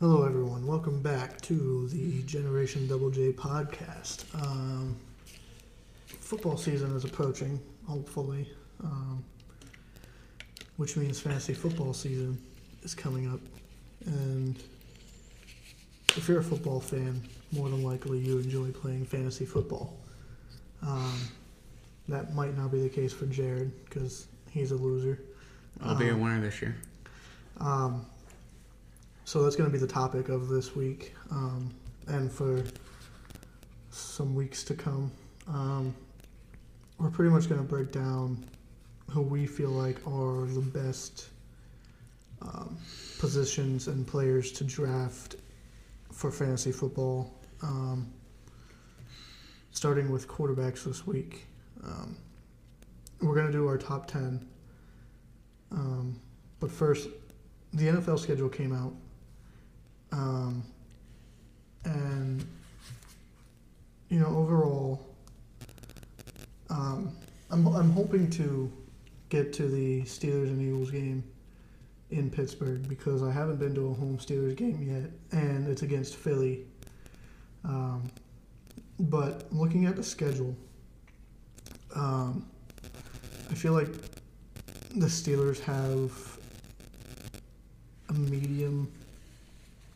Hello, everyone. Welcome back to the Generation Double J podcast. Um, football season is approaching, hopefully, um, which means fantasy football season is coming up. And if you're a football fan, more than likely you enjoy playing fantasy football. Um, that might not be the case for Jared because he's a loser. I'll be a winner this year. Um, so that's going to be the topic of this week um, and for some weeks to come. Um, we're pretty much going to break down who we feel like are the best um, positions and players to draft for fantasy football. Um, starting with quarterbacks this week. Um, we're going to do our top 10. Um, but first, the NFL schedule came out. Um, and, you know, overall, um, I'm, I'm hoping to get to the Steelers and Eagles game in Pittsburgh because I haven't been to a home Steelers game yet, and it's against Philly. Um, but looking at the schedule, um, I feel like the Steelers have a medium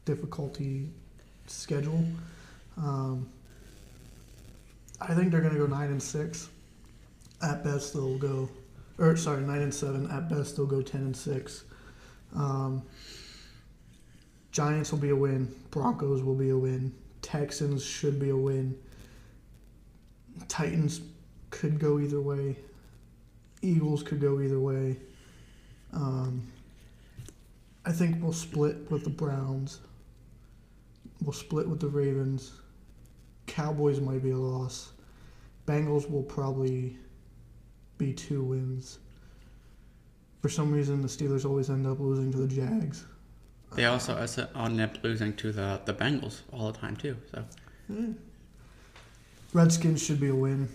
difficulty schedule. Um, I think they're going to go nine and six. At best, they'll go, or sorry, nine and seven. At best, they'll go ten and six. Um, Giants will be a win. Broncos will be a win. Texans should be a win. Titans could go either way. Eagles could go either way. Um, I think we'll split with the Browns. We'll split with the Ravens. Cowboys might be a loss. Bengals will probably be two wins. For some reason, the Steelers always end up losing to the Jags. They also end up losing to the the Bengals all the time too. So Redskins should be a win.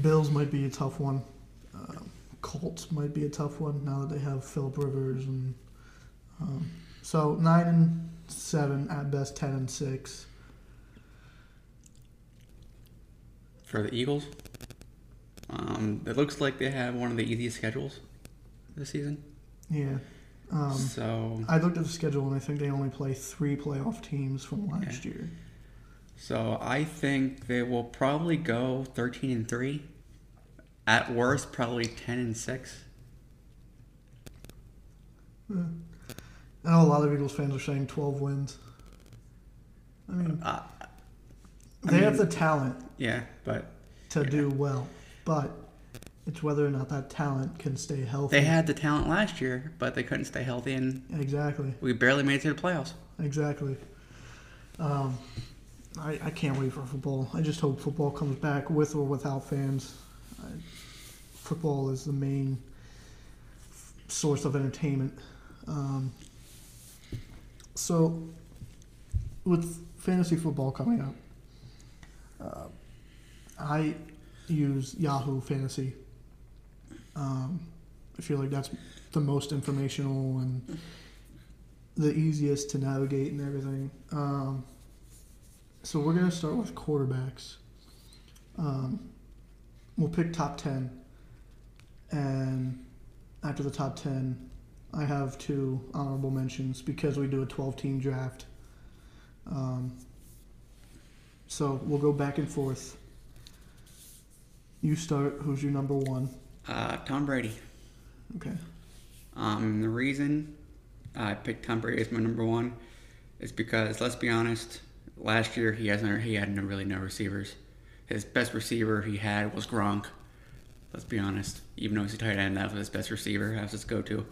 Bills might be a tough one. Um, Colts might be a tough one now that they have Philip Rivers and um, so nine and seven at best, ten and six. for the Eagles, um, it looks like they have one of the easiest schedules this season. Yeah. Um, so I looked at the schedule and I think they only play three playoff teams from last year. so I think they will probably go thirteen and three. At worst, probably ten and six. I know a lot of Eagles fans are saying twelve wins. I mean, Uh, they have the talent yeah, but to do well, but it's whether or not that talent can stay healthy. they had the talent last year, but they couldn't stay healthy, and exactly. we barely made it to the playoffs. Exactly. Um, I, I can't wait for football. I just hope football comes back with or without fans. I, football is the main f- source of entertainment. Um, so, with fantasy football coming up, uh, I use Yahoo Fantasy. Um, I feel like that's the most informational and the easiest to navigate and everything. Um, so we're gonna start with quarterbacks. Um, we'll pick top ten, and after the top ten, I have two honorable mentions because we do a twelve-team draft. Um, so we'll go back and forth. You start. Who's your number one? Uh, Tom Brady. Okay. Um, the reason I picked Tom Brady as my number one is because let's be honest, last year he hasn't he had no, really no receivers. His best receiver he had was Gronk. Let's be honest, even though he's a tight end, that was his best receiver. That was his go-to.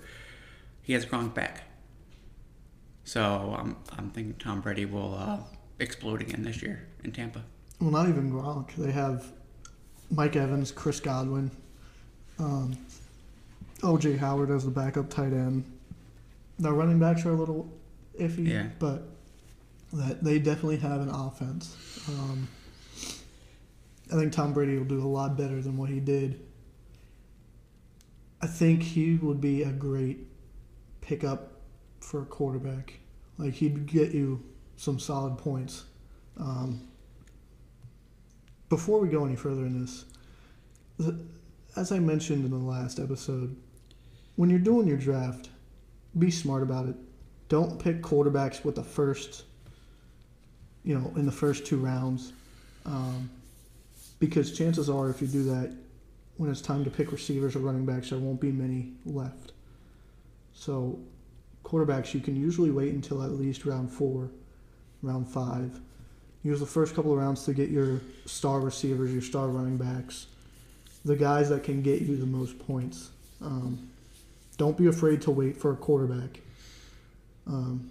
He has Gronk back, so I'm I'm thinking Tom Brady will uh, explode again this year in Tampa. Well, not even Gronk. They have Mike Evans, Chris Godwin, um, OJ Howard as the backup tight end. Their running backs are a little iffy, Yeah. but that they definitely have an offense. Um, I think Tom Brady will do a lot better than what he did. I think he would be a great pickup for a quarterback. Like he'd get you some solid points. Um, before we go any further in this, the, as I mentioned in the last episode, when you're doing your draft, be smart about it. Don't pick quarterbacks with the first, you know, in the first two rounds, um, because chances are, if you do that, when it's time to pick receivers or running backs, there won't be many left. So, quarterbacks, you can usually wait until at least round four, round five. Use the first couple of rounds to get your star receivers, your star running backs, the guys that can get you the most points. Um, don't be afraid to wait for a quarterback. Um,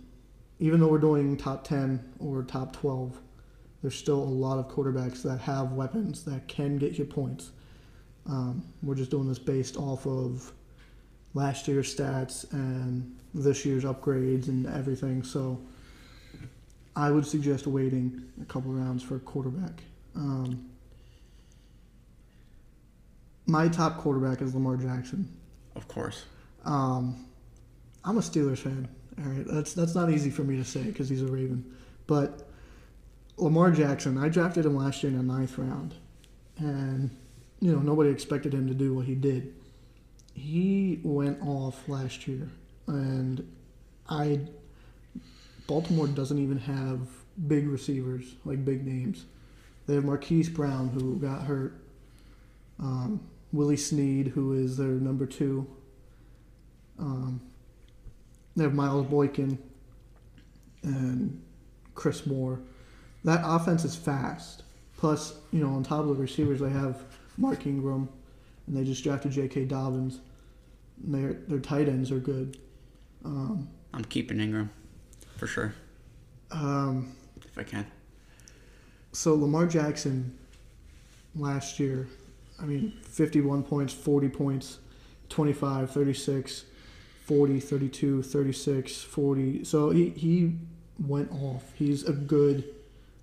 even though we're doing top 10 or top 12, there's still a lot of quarterbacks that have weapons that can get you points. Um, we're just doing this based off of last year's stats and this year's upgrades and everything. So I would suggest waiting a couple rounds for a quarterback. Um, my top quarterback is Lamar Jackson. Of course. Um, I'm a Steelers fan. All right, that's that's not easy for me to say because he's a Raven, but Lamar Jackson, I drafted him last year in the ninth round, and you know nobody expected him to do what he did. He went off last year, and I Baltimore doesn't even have big receivers like big names. They have Marquise Brown who got hurt. Um, Willie Snead, who is their number two. Um, they have Miles Boykin and Chris Moore. That offense is fast. Plus, you know, on top of the receivers, they have Mark Ingram, and they just drafted J.K. Dobbins. And their their tight ends are good. Um, I'm keeping Ingram for sure um, if I can. so Lamar Jackson last year, I mean, 51 points, 40 points, 25, 36, 40, 32, 36, 40. So he, he went off. He's a good,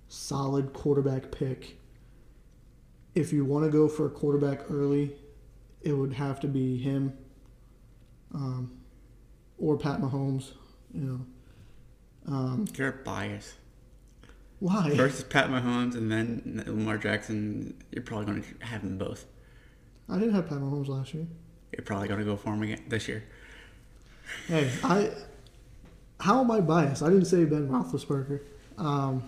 solid quarterback pick. If you want to go for a quarterback early, it would have to be him um, or Pat Mahomes. You know, um, You're biased. why? First is Pat Mahomes, and then Lamar Jackson. You're probably going to have them both. I didn't have Pat Mahomes last year. You're probably going to go for him again this year. Hey, I. How am I biased? I didn't say Ben Roethlisberger. Um,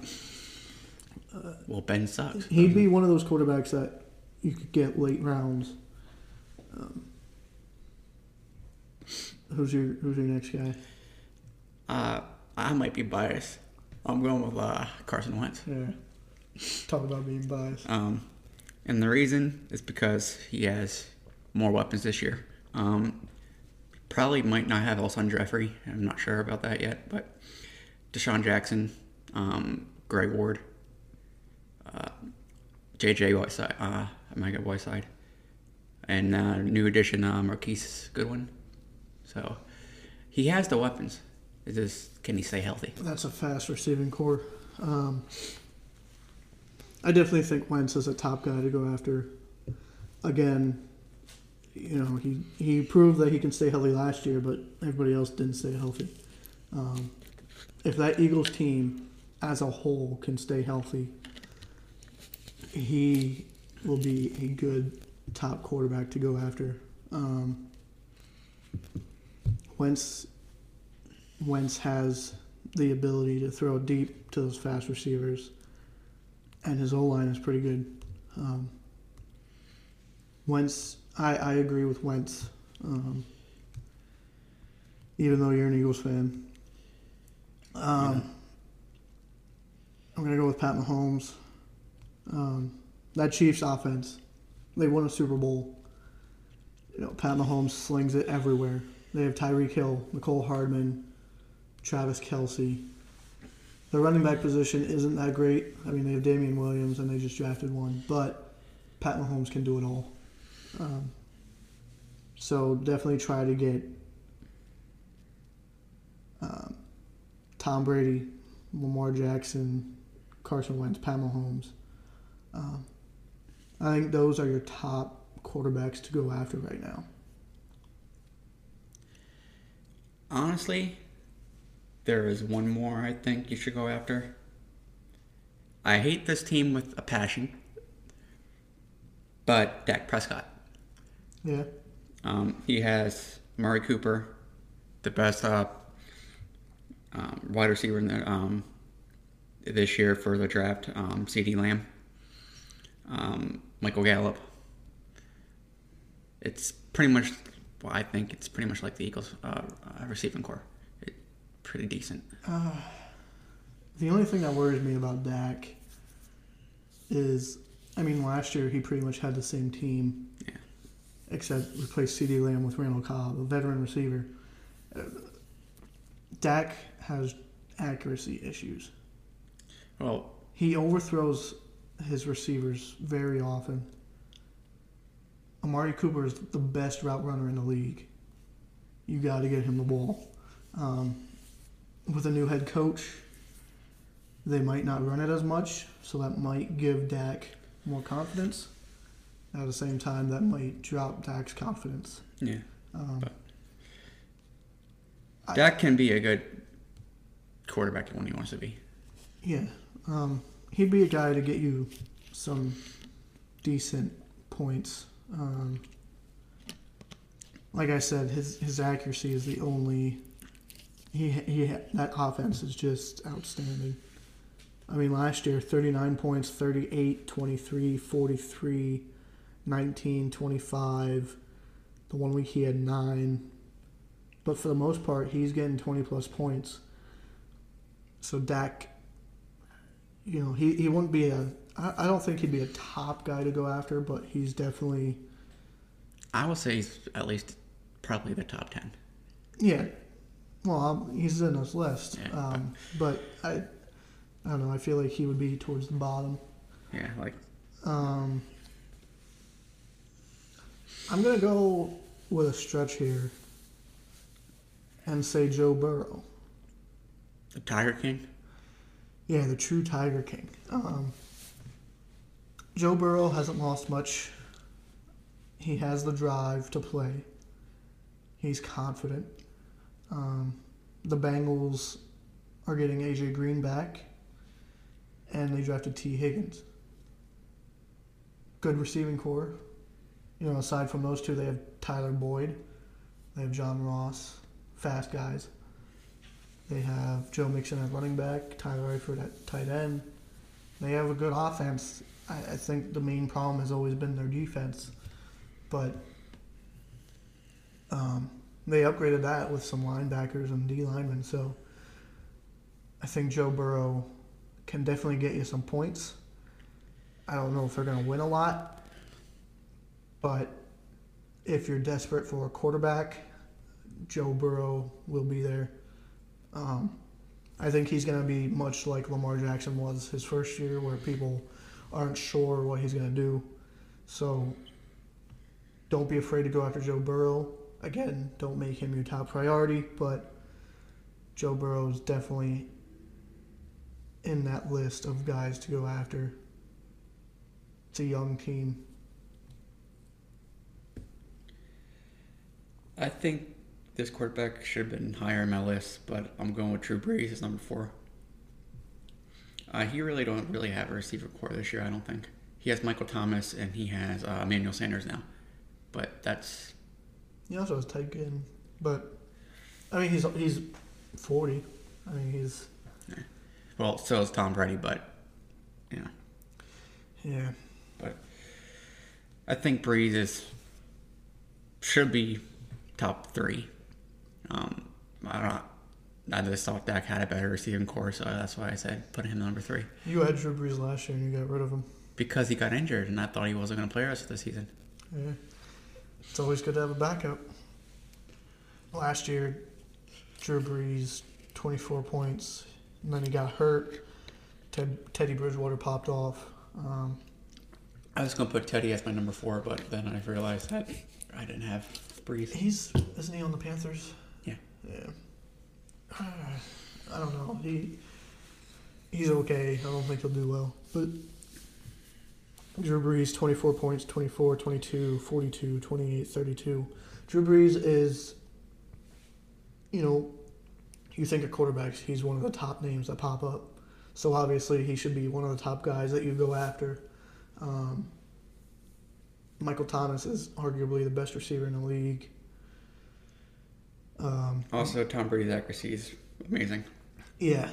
Well, Ben sucks. he'd be one of those quarterbacks that you could get late rounds. Um, who's your Who's your next guy? Uh, I might be biased. I'm going with uh, Carson Wentz. Yeah. Talk about being biased. Um, and the reason is because he has more weapons this year. Um, probably might not have Alshon Jeffery. I'm not sure about that yet, but DeSean Jackson, um, Greg Ward, uh, JJ Whiteside, uh, I might get Whiteside, and uh, new addition uh, Marquise Goodwin. So he has the weapons. It's just can he stay healthy? That's a fast receiving core. Um, I definitely think Wentz is a top guy to go after. Again, you know, he, he proved that he can stay healthy last year, but everybody else didn't stay healthy. Um, if that Eagles team as a whole can stay healthy, he will be a good top quarterback to go after. Um, Wentz Wentz has the ability to throw deep to those fast receivers, and his O line is pretty good. Um, Wentz, I, I agree with Wentz, um, even though you're an Eagles fan. Um, I'm gonna go with Pat Mahomes. Um, that Chiefs offense, they won a Super Bowl. You know, Pat Mahomes slings it everywhere. They have Tyreek Hill, Mecole Hardman, Travis Kelce. The running back position isn't that great. I mean, they have Damien Williams and they just drafted one, but Pat Mahomes can do it all. Um, so definitely try to get um, Tom Brady, Lamar Jackson, Carson Wentz, Pat Mahomes. Um, I think those are your top quarterbacks to go after right now. Honestly, there is one more I think you should go after. I hate this team with a passion, but Dak Prescott. Yeah. Um, he has Amari Cooper, the best uh, um, wide receiver in the, um, this year for the draft. Um, CeeDee Lamb, um, Michael Gallup. It's pretty much, well, I think it's pretty much like the Eagles' uh, uh, receiving core. It, pretty decent. The only thing that worries me about Dak is, I mean, last year he pretty much had the same team, Yeah. except replaced CeeDee Lamb with Randall Cobb, a veteran receiver. Uh, Dak has accuracy issues. Well, He overthrows his receivers very often. Amari Cooper is the best route runner in the league. You got to get him the ball. Um, with a new head coach, they might not run it as much, so that might give Dak more confidence. At the same time, that might drop Dak's confidence. yeah. Um, I- Dak can be a good quarterback when he wants to be. Yeah, um, he'd be a guy to get you some decent points. Um, like I said, his his accuracy is the only. He he that offense is just outstanding. I mean, last year 39 points, 38, 23, 43, 19, 25. The one week he had nine. But for the most part, he's getting 20 plus points. So Dak you know, he, he wouldn't be a. I, I don't think he'd be a top guy to go after, but he's definitely. I would say he's at least probably the top 10. Yeah. Well, um, he's in this list. Yeah. Um, but I, I don't know. I feel like he would be towards the bottom. Yeah, like Um, I'm going to go with a stretch here and say Joe Burrow. the Tiger King. Yeah, the true Tiger King. Um, Joe Burrow hasn't lost much. He has the drive to play. He's confident. Um, the Bengals are getting AJ Green back, and they drafted Tee Higgins. Good receiving core. You know, aside from those two, they have Tyler Boyd, they have John Ross, fast guys. They have Joe Mixon at running back, Tyler Eifert at tight end. They have a good offense. I, I think the main problem has always been their defense, but um, they upgraded that with some linebackers and D linemen. So I think Joe Burrow can definitely get you some points. I don't know if they're going to win a lot, but if you're desperate for a quarterback, Joe Burrow will be there. Um, I think he's going to be much like Lamar Jackson was his first year, where people aren't sure what he's going to do. So don't be afraid to go after Joe Burrow. Again, don't make him your top priority, but Joe Burrow is definitely in that list of guys to go after. It's a young team. I think this quarterback should have been higher in my list, but I'm going with Drew Brees as number four. Uh, he really don't really have a receiver core this year. I don't think he has Michael Thomas and he has uh, Emmanuel Sanders now, but that's He also has tight end, but I mean he's he's forty. I mean he's well, so is Tom Brady, but you know, yeah. But I think Brees is should be top three. Um, I don't. know. I just thought Dak had a better receiving core, so that's why I said put him number three You had Drew Brees last year and you got rid of him. because he got injured, and I thought he wasn't going to play the rest of the season. Yeah. It's always good to have a backup. Last year, Drew Brees, 24 points, and then he got hurt. Ted, Teddy Bridgewater popped off. Um, I was going to put Teddy as my number four, but then I realized that I didn't have Brees. he's isn't he on the Panthers? Yeah. I don't know. He he's okay. I don't think he'll do well. But Drew Brees 24 points, 24, 22, 42, 28, 32. Drew Brees is you know, you think of quarterbacks, he's one of the top names that pop up. So obviously, he should be one of the top guys that you go after. Um, Michael Thomas is arguably the best receiver in the league. Um, Also, Tom Brady's accuracy is amazing. yeah,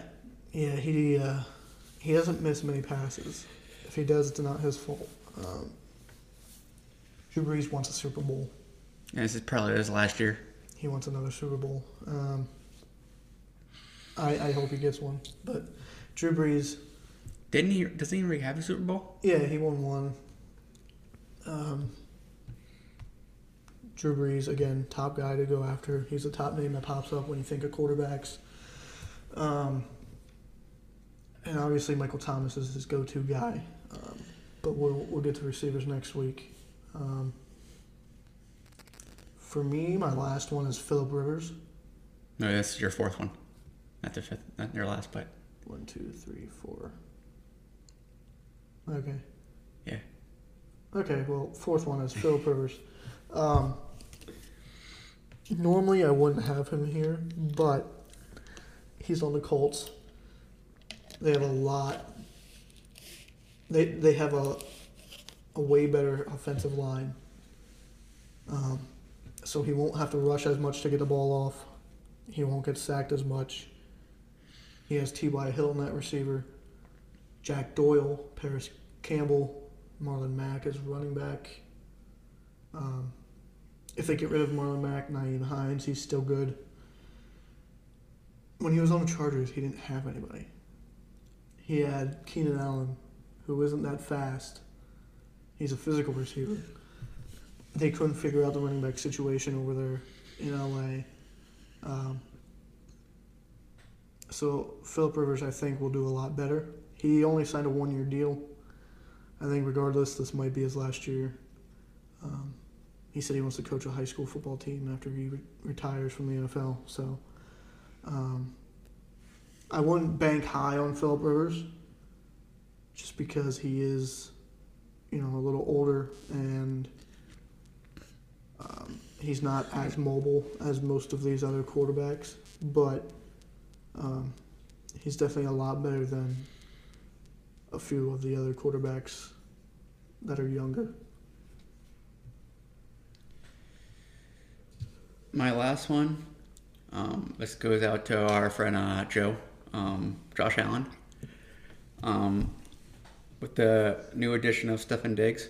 yeah, he uh, he doesn't miss many passes. If he does, it's not his fault. Um, Drew Brees wants a Super Bowl. And this is probably his last year. He wants another Super Bowl. Um, I I hope he gets one. But Drew Brees, Didn't he? Doesn't he already have a Super Bowl? yeah, he won one. Um, Drew Brees again, top guy to go after. He's the top name that pops up when you think of quarterbacks. Um, and obviously Michael Thomas is his go-to guy. Um, but we'll we'll get to receivers next week. Um, for me, my last one is Philip Rivers. No, this is your fourth one. Not the fifth. Not your last, but One, two, three, four. Okay. Yeah. Okay, well, fourth one is Philip Rivers. Um, normally I wouldn't have him here, but he's on the Colts. They have a lot. They they have a a way better offensive line. Um, so he won't have to rush as much to get the ball off. He won't get sacked as much. He has T.Y. Hilton at receiver. Jack Doyle, Parris Campbell, Marlon Mack is running back. Um, if they get rid of Marlon Mack, Nyheim Hines, he's still good. When he was on the Chargers, he didn't have anybody. He had Keenan Allen, who isn't that fast. He's a physical receiver. They couldn't figure out the running back situation over there in LA. Um, so Philip Rivers, I think, will do a lot better. He only signed a one-year deal. I think, regardless, this might be his last year. Um, he said he wants to coach a high school football team after he re- retires from the NFL. So um, I wouldn't bank high on Philip Rivers, just because he is, you know, a little older and um, he's not as mobile as most of these other quarterbacks. But um, he's definitely a lot better than a few of the other quarterbacks that are younger. My last one. Um, this goes out to our friend uh, Joe, um, Josh Allen. Um, with the new addition of Stefon Diggs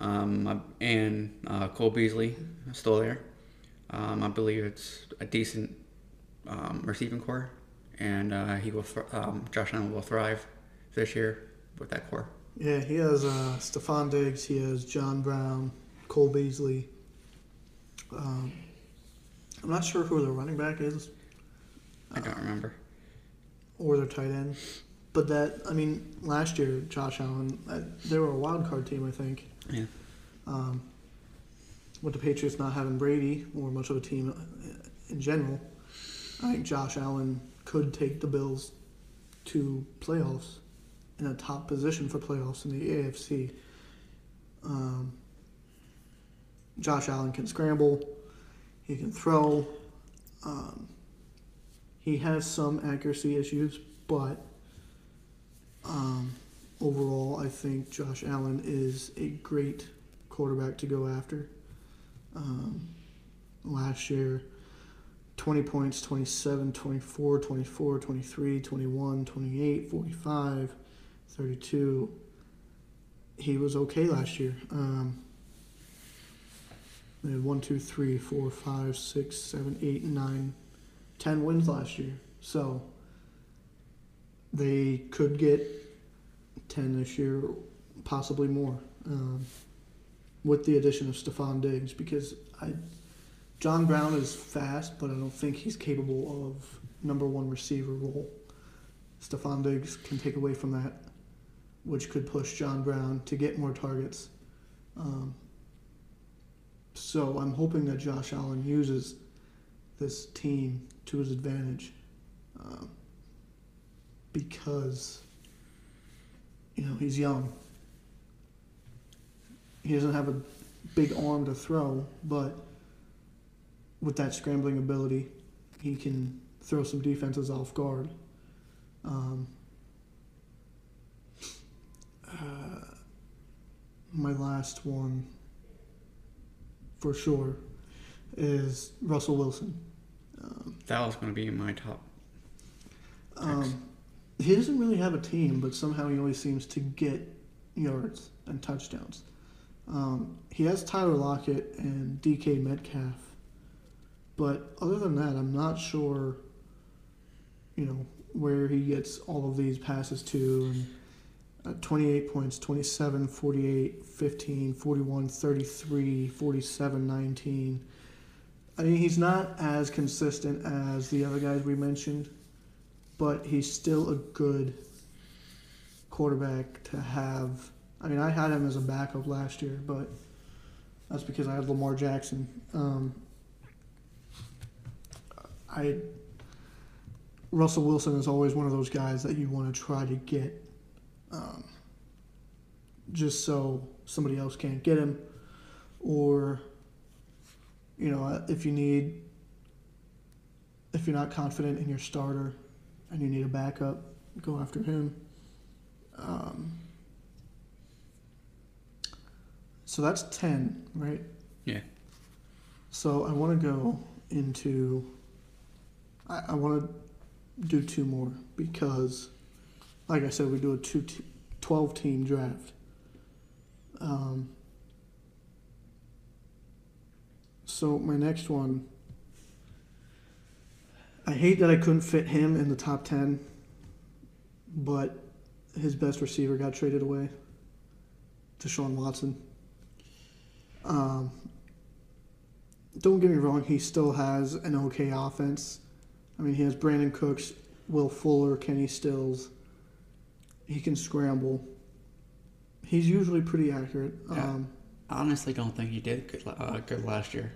um, and uh, Cole Beasley still there, um, I believe it's a decent um, receiving core, and uh, he will. Thr- um, Josh Allen will thrive this year with that core. Yeah, he has uh, Stefon Diggs, he has John Brown, Cole Beasley. I'm not sure who their running back is I don't remember. or their tight end, but that I mean, last year Josh Allen, uh, they were a wild card team, I think. Yeah. Um, with the Patriots not having Brady or much of a team uh, in general, I think Josh Allen could take the Bills to playoffs in a top position for playoffs in the AFC. Um, Josh Allen can scramble, he can throw. Um, he has some accuracy issues, but um, overall, I think Josh Allen is a great quarterback to go after. Um, last year, 20 points, 27, 24, 24, 23, 21, 28, 45, 32. He was okay last year. Um, they had 1, 2, 3, 4, 5, 6, 7, 8, 9, 10 wins last year. So they could get 10 this year, possibly more, um, with the addition of Stefon Diggs because I, John Brown is fast, but I don't think he's capable of number one receiver role. Stefon Diggs can take away from that, which could push John Brown to get more targets. Um, so I'm hoping that Josh Allen uses this team to his advantage um, because you know he's young. He doesn't have a big arm to throw, but with that scrambling ability, he can throw some defenses off guard. Um, uh, my last one, for sure, is Russell Wilson. Um, That was going to be in my top. um, he doesn't really have a team, but somehow he always seems to get yards and touchdowns. Um, he has Tyler Lockett and DK Metcalf, but other than that, I'm not sure. You know where he gets all of these passes to, and uh, 28 points, 27, 48, 15, 41, 33, 47, 19. I mean, he's not as consistent as the other guys we mentioned, but he's still a good quarterback to have. I mean, I had him as a backup last year, but that's because I had Lamar Jackson. Um, I Russell Wilson is always one of those guys that you want to try to get, um, just so somebody else can't get him, or you know, if you need, if you're not confident in your starter and you need a backup, go after him. Um, so that's 10, right? Yeah. So I want to go into, I, I want to do two more because, like I said, we do a two t- 12 team draft. Um, so my next one, I hate that I couldn't fit him in the top 10, but his best receiver got traded away. Deshaun Watson. Um, don't get me wrong, he still has an okay offense. I mean, he has Brandin Cooks, Will Fuller, Kenny Stills. He can scramble. He's usually pretty accurate. Yeah. Um, I honestly don't think he did good, uh, good last year.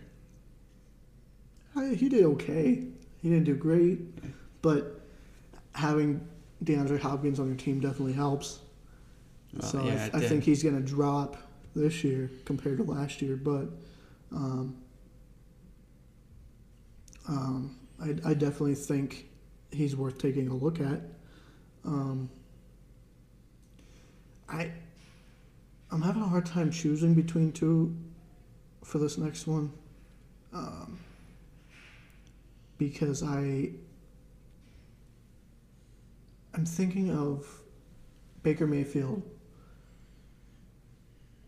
I, he did okay. He didn't do great, but having DeAndre Hopkins on your team definitely helps. Well, so yeah, I, I think he's going to drop this year compared to last year, but um, um, I, I definitely think he's worth taking a look at. Um, I I'm having a hard time choosing between two for this next one um, because I I'm thinking of Baker Mayfield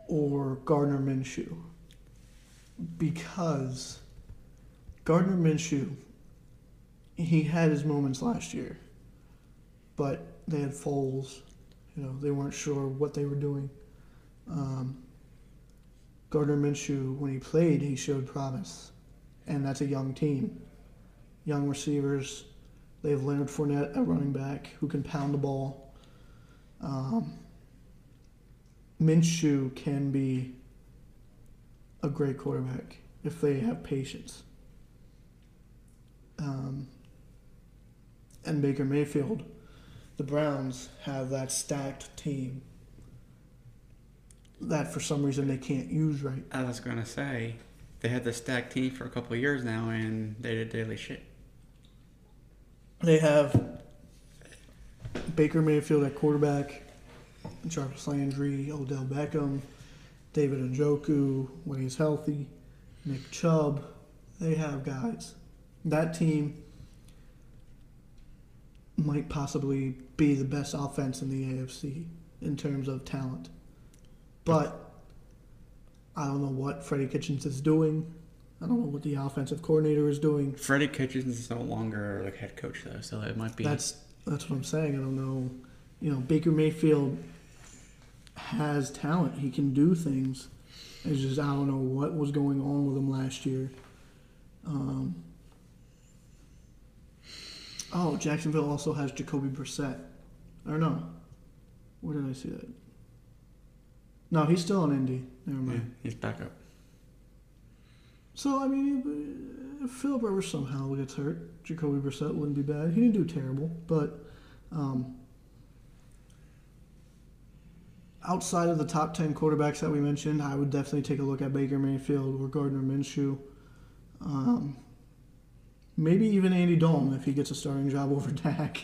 or Gardner Minshew because Gardner Minshew he had his moments last year, but they had Foles. You know, they weren't sure what they were doing. Um, Gardner Minshew, when he played, he showed promise, and that's a young team, young receivers. They have Leonard Fournette, a running back who can pound the ball. Um, Minshew can be a great quarterback if they have patience. Um, and Baker Mayfield, the Browns have that stacked team that for some reason they can't use right. I was going to say, they had the stacked team for a couple of years now, and they did daily shit. They have Baker Mayfield at quarterback, Jarvis Landry, Odell Beckham, David Njoku when he's healthy, Nick Chubb. They have guys. That team might possibly be the best offense in the AFC in terms of talent. But I don't know what Freddie Kitchens is doing. I don't know what the offensive coordinator is doing. Freddie Kitchens is no longer like head coach though, so it might be. That's that's what I'm saying. I don't know. You know, Baker Mayfield has talent. He can do things. It's just I don't know what was going on with him last year. Um, oh, Jacksonville also has Jacoby Brissett. Or no, where did I see that? No, he's still on Indy. Never yeah, mind. he's back up. So I mean, if Philip Rivers somehow gets hurt, Jacoby Brissett wouldn't be bad. He didn't do terrible, but um, outside of the top ten quarterbacks that we mentioned, I would definitely take a look at Baker Mayfield or Gardner Minshew. Um, maybe even Andy Dalton if he gets a starting job over Dak.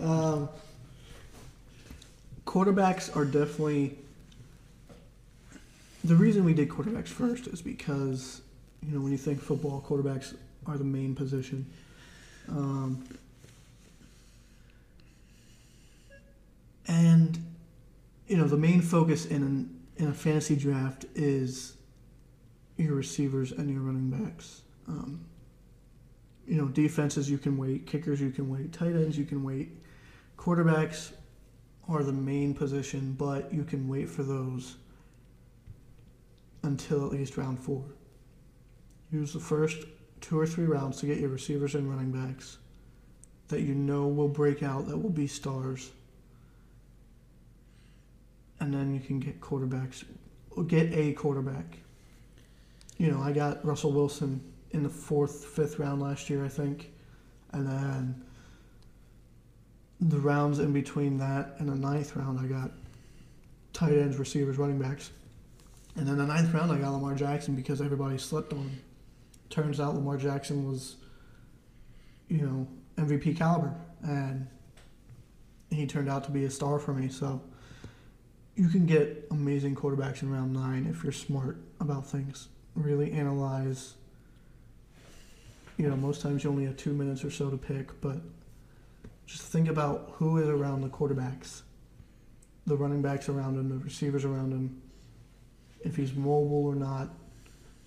um, quarterbacks are definitely the reason we did quarterbacks first is because you know when you think football, quarterbacks are the main position. Um, and you know the main focus in an, in a fantasy draft is your receivers and your running backs. Um, you know, defenses you can wait, kickers you can wait, tight ends you can wait, quarterbacks are the main position, but you can wait for those until at least round four. Use the first two or three rounds to get your receivers and running backs that you know will break out, that will be stars. And then you can get quarterbacks, get a quarterback. You know, I got Russell Wilson in the fourth, fifth round last year, I think. And then the rounds in between that and the ninth round, I got tight ends, receivers, running backs. And then the ninth round, I got Lamar Jackson because everybody slept on him. Turns out Lamar Jackson was, you know, MVP caliber, and he turned out to be a star for me. So you can get amazing quarterbacks in round nine if you're smart about things. Really analyze. You know, most times you only have two minutes or so to pick, but just think about who is around the quarterbacks, the running backs around him, the receivers around him, if he's mobile or not.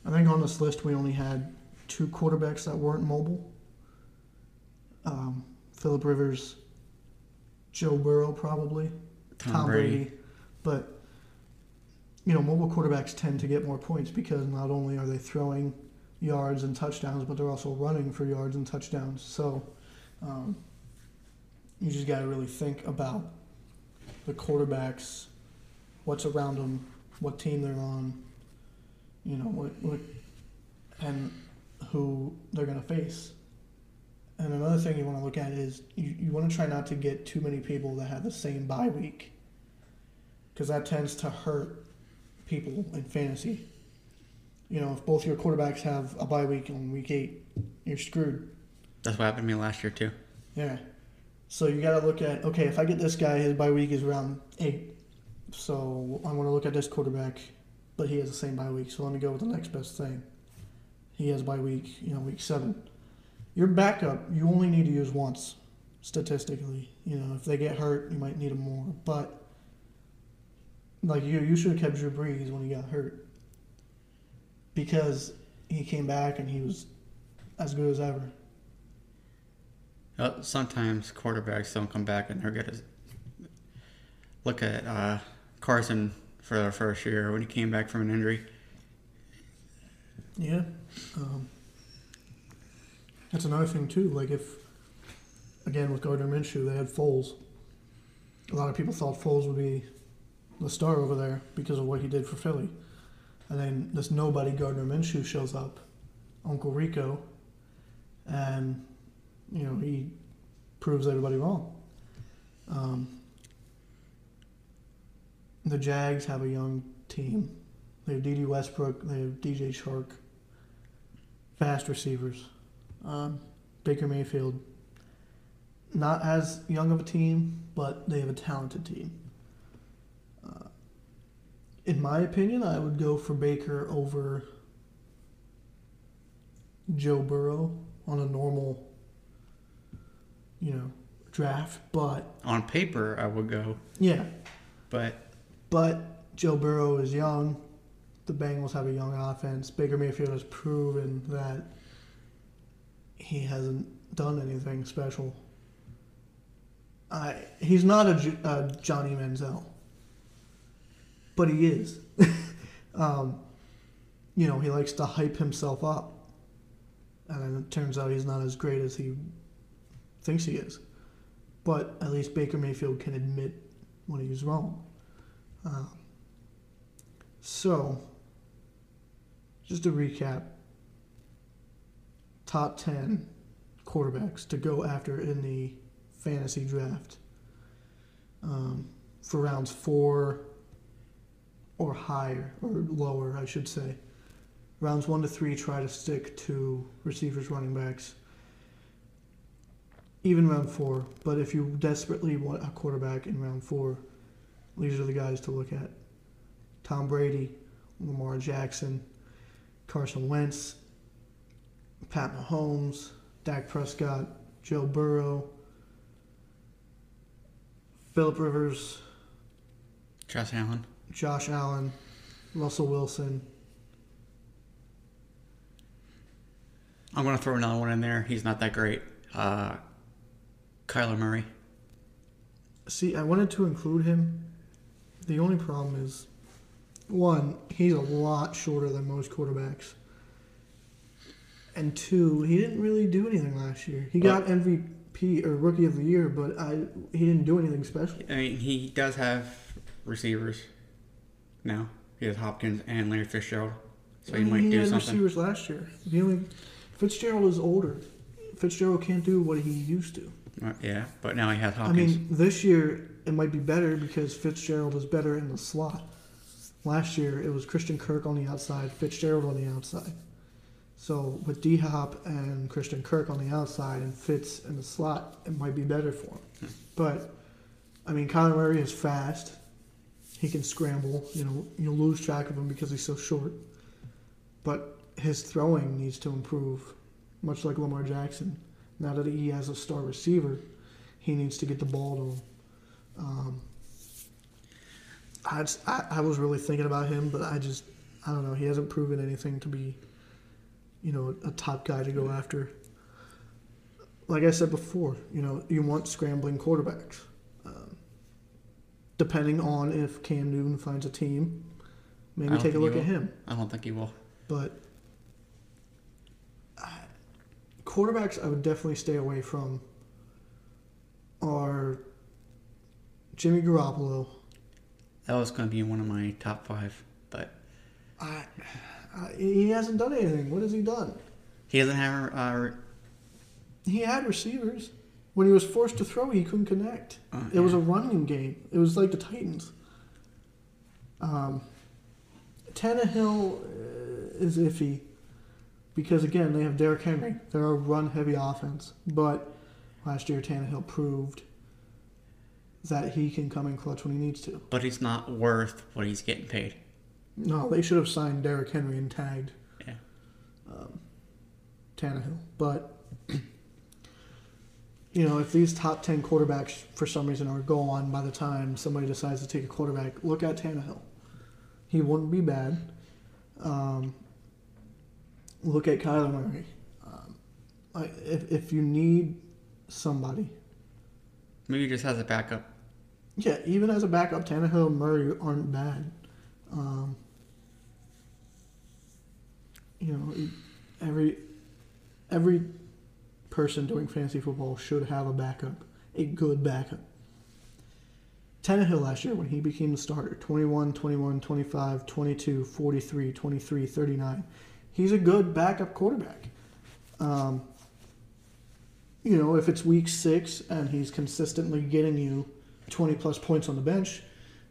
I think on this list we only had two quarterbacks that weren't mobile. Um, Philip Rivers, Joe Burrow, probably Tom, Tom Brady. Brady. But you know, mobile quarterbacks tend to get more points because not only are they throwing yards and touchdowns, but they're also running for yards and touchdowns. So um, you just got to really think about the quarterbacks, what's around them, what team they're on, you know, what, what and who they're going to face. And another thing you want to look at is you, you want to try not to get too many people that have the same bye week because that tends to hurt people in fantasy. You know, if both your quarterbacks have a bye week on week eight, you're screwed. That's what happened to me last year too. Yeah. So you got to look at okay, if I get this guy, his bye week is around eight. So I want to look at this quarterback, but he has the same bye week. So let me go with the next best thing. He has bye week, you know, week seven. Your backup, you only need to use once, statistically. You know, if they get hurt, you might need them more. But like you, you should have kept Drew Brees when he got hurt because he came back and he was as good as ever. Uh, sometimes quarterbacks don't come back and they're good as. Look at uh, Carson for the first year when he came back from an injury. Yeah. Um, that's another thing too. Like if, again with Gardner Minshew, they had Foles. A lot of people thought Foles would be the star over there because of what he did for Philly, and then this nobody Gardner Minshew shows up, Uncle Rico, and you know he proves everybody wrong. Um, the Jags have a young team. They have Dede Westbrook. They have D.J. Chark. Fast receivers. Um, Baker Mayfield. Not as young of a team, but they have a talented team. In my opinion, I would go for Baker over Joe Burrow on a normal, you know, draft. But On paper, I would go, yeah, but but Joe Burrow is young. The Bengals have a young offense. Baker Mayfield has proven that he hasn't done anything special. I he's not a Johnny Manziel, but he is. um, you know, he likes to hype himself up, and then it turns out he's not as great as he thinks he is. But at least Baker Mayfield can admit when he's wrong. Um, so, just to recap top 10 quarterbacks to go after in the fantasy draft um, for rounds four or higher, or lower, I should say. rounds one to three, try to stick to receivers, running backs. Even round four, but if you desperately want a quarterback in round four, these are the guys to look at: Tom Brady, Lamar Jackson, Carson Wentz, Pat Mahomes, Dak Prescott, Joe Burrow, Philip Rivers, Josh Allen. Josh Allen, Russell Wilson. I'm gonna throw another one in there. He's not that great. Uh, Kyler Murray. See, I wanted to include him. The only problem is, one, he's a lot shorter than most quarterbacks. And two, he didn't really do anything last year. He got MVP or Rookie of the Year, but I he didn't do anything special. I mean, he does have receivers. Now. he has Hopkins and Larry Fitzgerald, so I he mean, might he do had something. receivers last year. The only Fitzgerald is older. Fitzgerald can't do what he used to. Uh, yeah, but now he has Hopkins. I mean, this year it might be better because Fitzgerald is better in the slot. Last year it was Christian Kirk on the outside, Fitzgerald on the outside. So with D Hop and Christian Kirk on the outside and Fitz in the slot, it might be better for him. But I mean, Kyler Murray is fast. He can scramble. You know, you'll lose track of him because he's so short. But his throwing needs to improve, much like Lamar Jackson. Now that he has a star receiver, he needs to get the ball to him. Um, I, just, I I was really thinking about him, but I just I don't know. He hasn't proven anything to be, you know, a top guy to go after. Like I said before, you know, you want scrambling quarterbacks. Depending on if Cam Newton finds a team, maybe take a look at him. I don't think he will. But uh, quarterbacks, I would definitely stay away from are Jimmy Garoppolo. That was going to be one of my top five, but I, I, he hasn't done anything. What has he done? he doesn't have. Uh, He had receivers. When he was forced to throw, he couldn't connect. uh, It was a running game. It was like the Titans. Um, Tannehill uh, is iffy because again they have Derrick Henry. They're a run-heavy offense, but last year Tannehill proved that he can come in clutch when he needs to. but he's not worth what he's getting paid. No, they should have signed Derrick Henry and tagged Yeah. um, Tannehill. But you know, if these top ten quarterbacks for some reason are gone by the time somebody decides to take a quarterback, look at Tannehill. He wouldn't be bad. Um, look at Kyler Murray. Um, like if if you need somebody, Maybe just has a backup. yeah, even as a backup, Tannehill and Murray aren't bad. Um, you know, every every person doing fantasy football should have a backup, a good backup. Tannehill last year, when he became the starter, 21, 21, 25, 22, 43, 23, 39. He's a good backup quarterback. Um, you know, if it's week six and he's consistently getting you 20 plus points on the bench,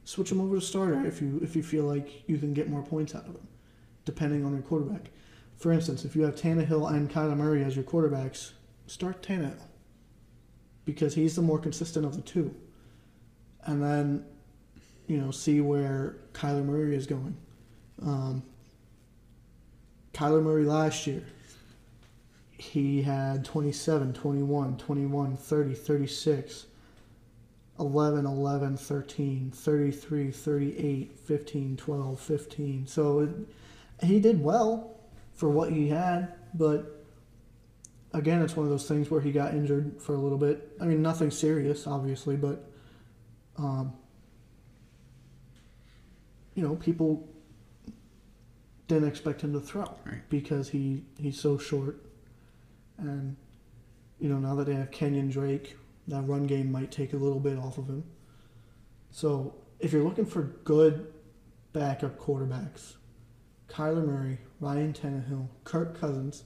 switch him over to starter if you if you feel like you can get more points out of him, depending on your quarterback. For instance, if you have Tannehill and Kyler Murray as your quarterbacks, start Tannehill because he's the more consistent of the two, and then you know see where Kyler Murray is going. Um, Kyler Murray last year, he had 27, 21, 21, 30, 36. 11, 11, 13, 33, 38, 15, 12, 15. So it, he did well for what he had, but again, it's one of those things where he got injured for a little bit. I mean, nothing serious, obviously, but um, you know, people didn't expect him to throw Right. because he he's so short, and you know now that they have Kenyan Drake, that run game might take a little bit off of him. So if you're looking for good backup quarterbacks, Kyler Murray, Ryan Tannehill, Kirk Cousins,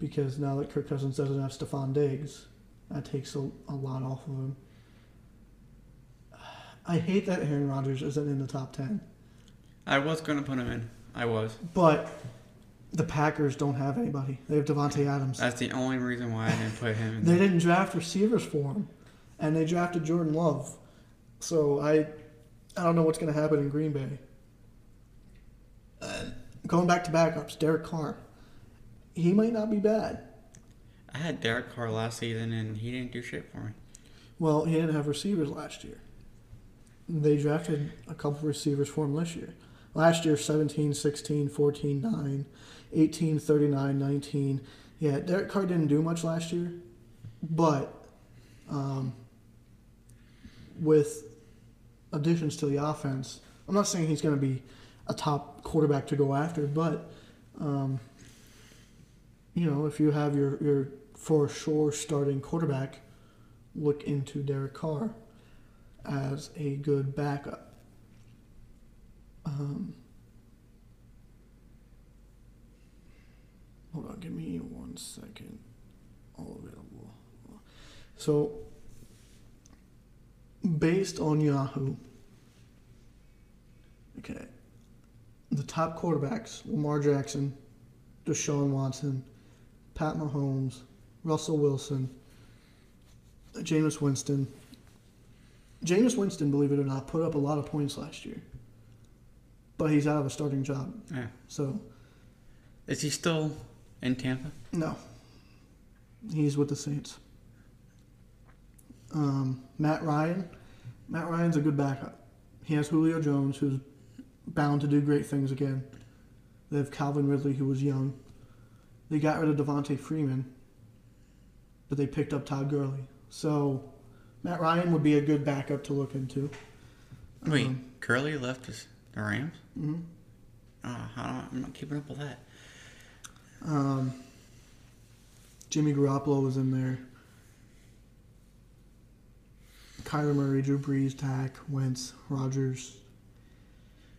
because now that Kirk Cousins doesn't have Stefon Diggs, that takes a, a lot off of him. I hate that Aaron Rodgers isn't in the top ten. I was going to put him in. I was. But the Packers don't have anybody. They have Davante Adams. That's the only reason why I didn't put him in They didn't draft receivers for him, and they drafted Jordan Love. So I, I don't know what's going to happen in Green Bay. And going back to backups, Derek Carr, he might not be bad. I had Derek Carr last season and he didn't do shit for me. Well, he didn't have receivers last year. They drafted a couple receivers for him this year. Last year, 17, 16, 14, 9, 18, 39, 19. Yeah, Derek Carr didn't do much last year, but um, with additions to the offense, I'm not saying he's going to be a top quarterback to go after, but um, you know, if you have your, your for sure starting quarterback, look into Derek Carr as a good backup. Um, hold on, give me one second. All available. So, based on Yahoo, okay, the top quarterbacks Lamar Jackson, Deshaun Watson, Pat Mahomes, Russell Wilson, Jameis Winston. Jameis Winston, believe it or not, put up a lot of points last year. But he's out of a starting job. Yeah. So, Is he still in Tampa? no. He's with the Saints. Um, Matt Ryan. Matt Ryan's a good backup. He has Julio Jones, who's bound to do great things again. They have Calvin Ridley, who was young. They got rid of Devonta Freeman, but they picked up Todd Gurley. So, Matt Ryan would be a good backup to look into. Wait, Um, Gurley left the Rams? I don't, I'm not keeping up with that. Um, Jimmy Garoppolo was in there. Kyler Murray, Drew Brees, Dak, Wentz, Rodgers.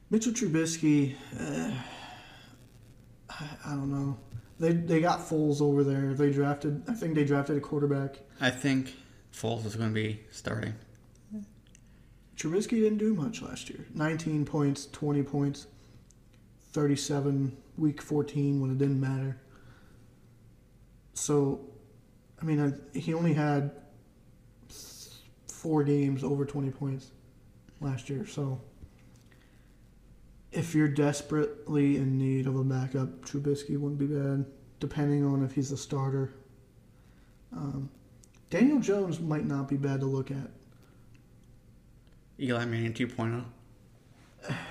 Mitchell Trubisky, uh, I, I don't know. They they got Foles over there. They drafted. I think they drafted a quarterback. I think Foles is going to be starting. Trubisky didn't do much last year. 19 points, 20 points, 37 week 14 when it didn't matter. So, I mean, I, he only had four games over 20 points last year. So, if you're desperately in need of a backup, Trubisky wouldn't be bad, depending on if he's a starter. Um, Daniel Jones might not be bad to look at. Eli Manning oh. 2.0.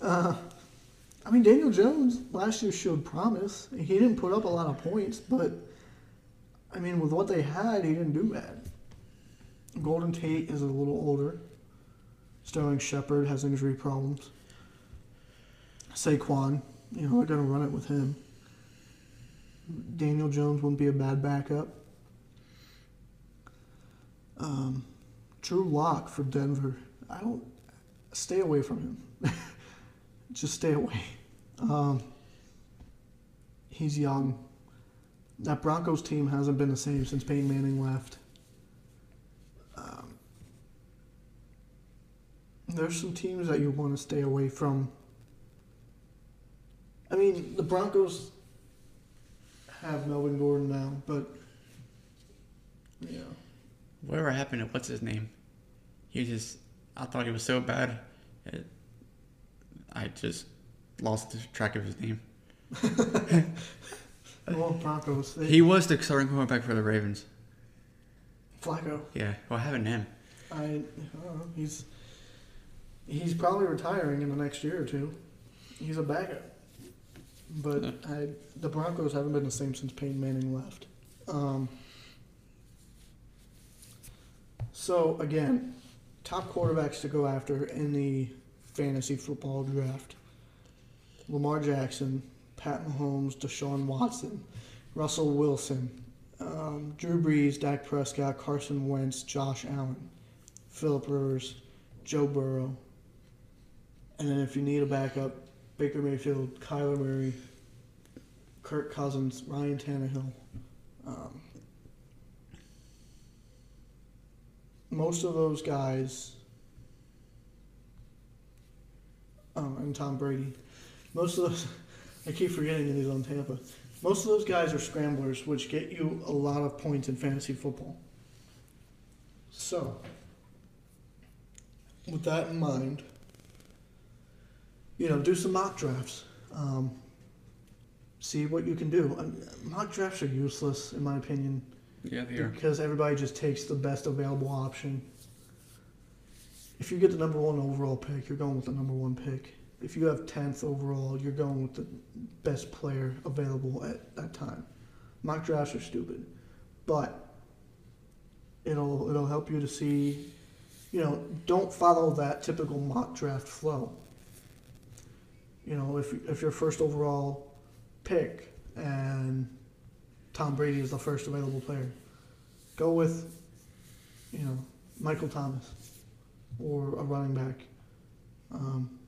Uh, I mean, Daniel Jones last year showed promise. He didn't put up a lot of points, but I mean, with what they had, he didn't do bad. Golden Tate is a little older. Sterling Shepard has injury problems. Saquon, you know, they're going to run it with him. Daniel Jones wouldn't be a bad backup. Um, Drew Lock for Denver. I don't stay away from him. Just stay away. Um, he's young. That Broncos team hasn't been the same since Peyton Manning left. Um, there's some teams that you want to stay away from. I mean, the Broncos have Melvin Gordon now, but yeah. Whatever happened to what's his name? He just, I thought he was so bad. It, I just lost track of his name. Well, Broncos. They, He was the starting quarterback for the Ravens. Flacco. Yeah, what happened to him? I, I don't know. He's he's probably retiring in the next year or two. He's a backup. But Yeah. I, the Broncos haven't been the same since Peyton Manning left. Um, so again, top quarterbacks to go after in the fantasy football draft: Lamar Jackson, Pat Mahomes, Deshaun Watson, Russell Wilson, um, Drew Brees, Dak Prescott, Carson Wentz, Josh Allen, Philip Rivers, Joe Burrow. And then if you need a backup, Baker Mayfield, Kyler Murray, Kirk Cousins, Ryan Tannehill. Um, most of those guys, um, and Tom Brady, Most of those, I keep forgetting that he's on Tampa. Most of those guys are scramblers, which get you a lot of points in fantasy football. So, with that in mind, you know, do some mock drafts. Um, see what you can do. Um, mock drafts are useless, in my opinion, Yeah, they are. because everybody just takes the best available option. If you get the number one overall pick, you're going with the number one pick. If you have tenth overall, you're going with the best player available at that time. Mock drafts are stupid, but it'll it'll help you to see. You know, don't follow that typical mock draft flow. You know, if if your first overall pick and Tom Brady is the first available player, go with, you know, Michael Thomas or a running back. Um,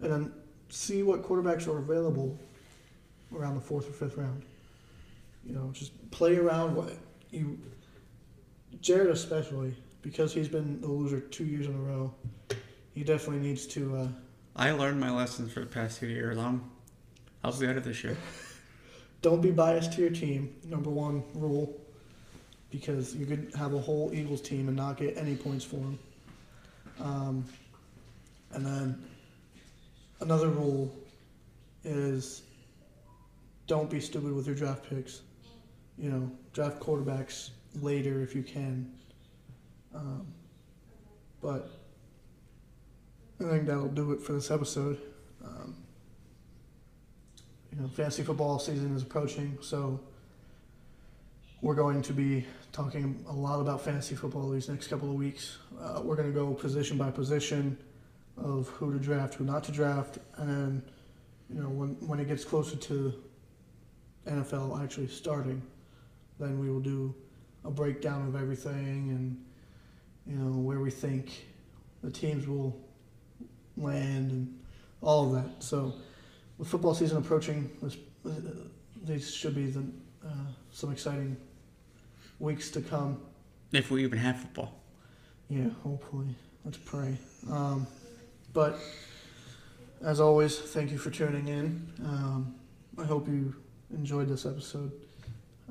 and then see what quarterbacks are available around the fourth or fifth round. You know, just play around what you. Jared especially because he's been the loser two years in a row. He definitely needs to. Uh, I learned my lessons for the past two years. I'm, I'll be better this year. don't be biased to your team. Number one rule, because you could have a whole Eagles team and not get any points for them. Um, and then another rule is don't be stupid with your draft picks. You know, draft quarterbacks later if you can. Um, but I think that'll do it for this episode. Um, you know, fantasy football season is approaching, so we're going to be talking a lot about fantasy football these next couple of weeks. Uh, we're going to go position by position of who to draft, who not to draft, and then, you know, when when it gets closer to NFL actually starting, then we will do a breakdown of everything and you know where we think the teams will land and all of that. So with football season approaching, this, uh, these should be the, uh, some exciting weeks to come. If we even have football. Yeah, hopefully. Let's pray. Um, but as always, thank you for tuning in. Um, I hope you enjoyed this episode.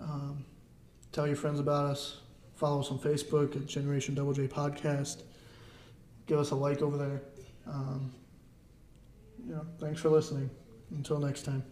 Um, tell your friends about us. Follow us on Facebook at Generation Double J Podcast. Give us a like over there. Um, you know, thanks for listening. Until next time.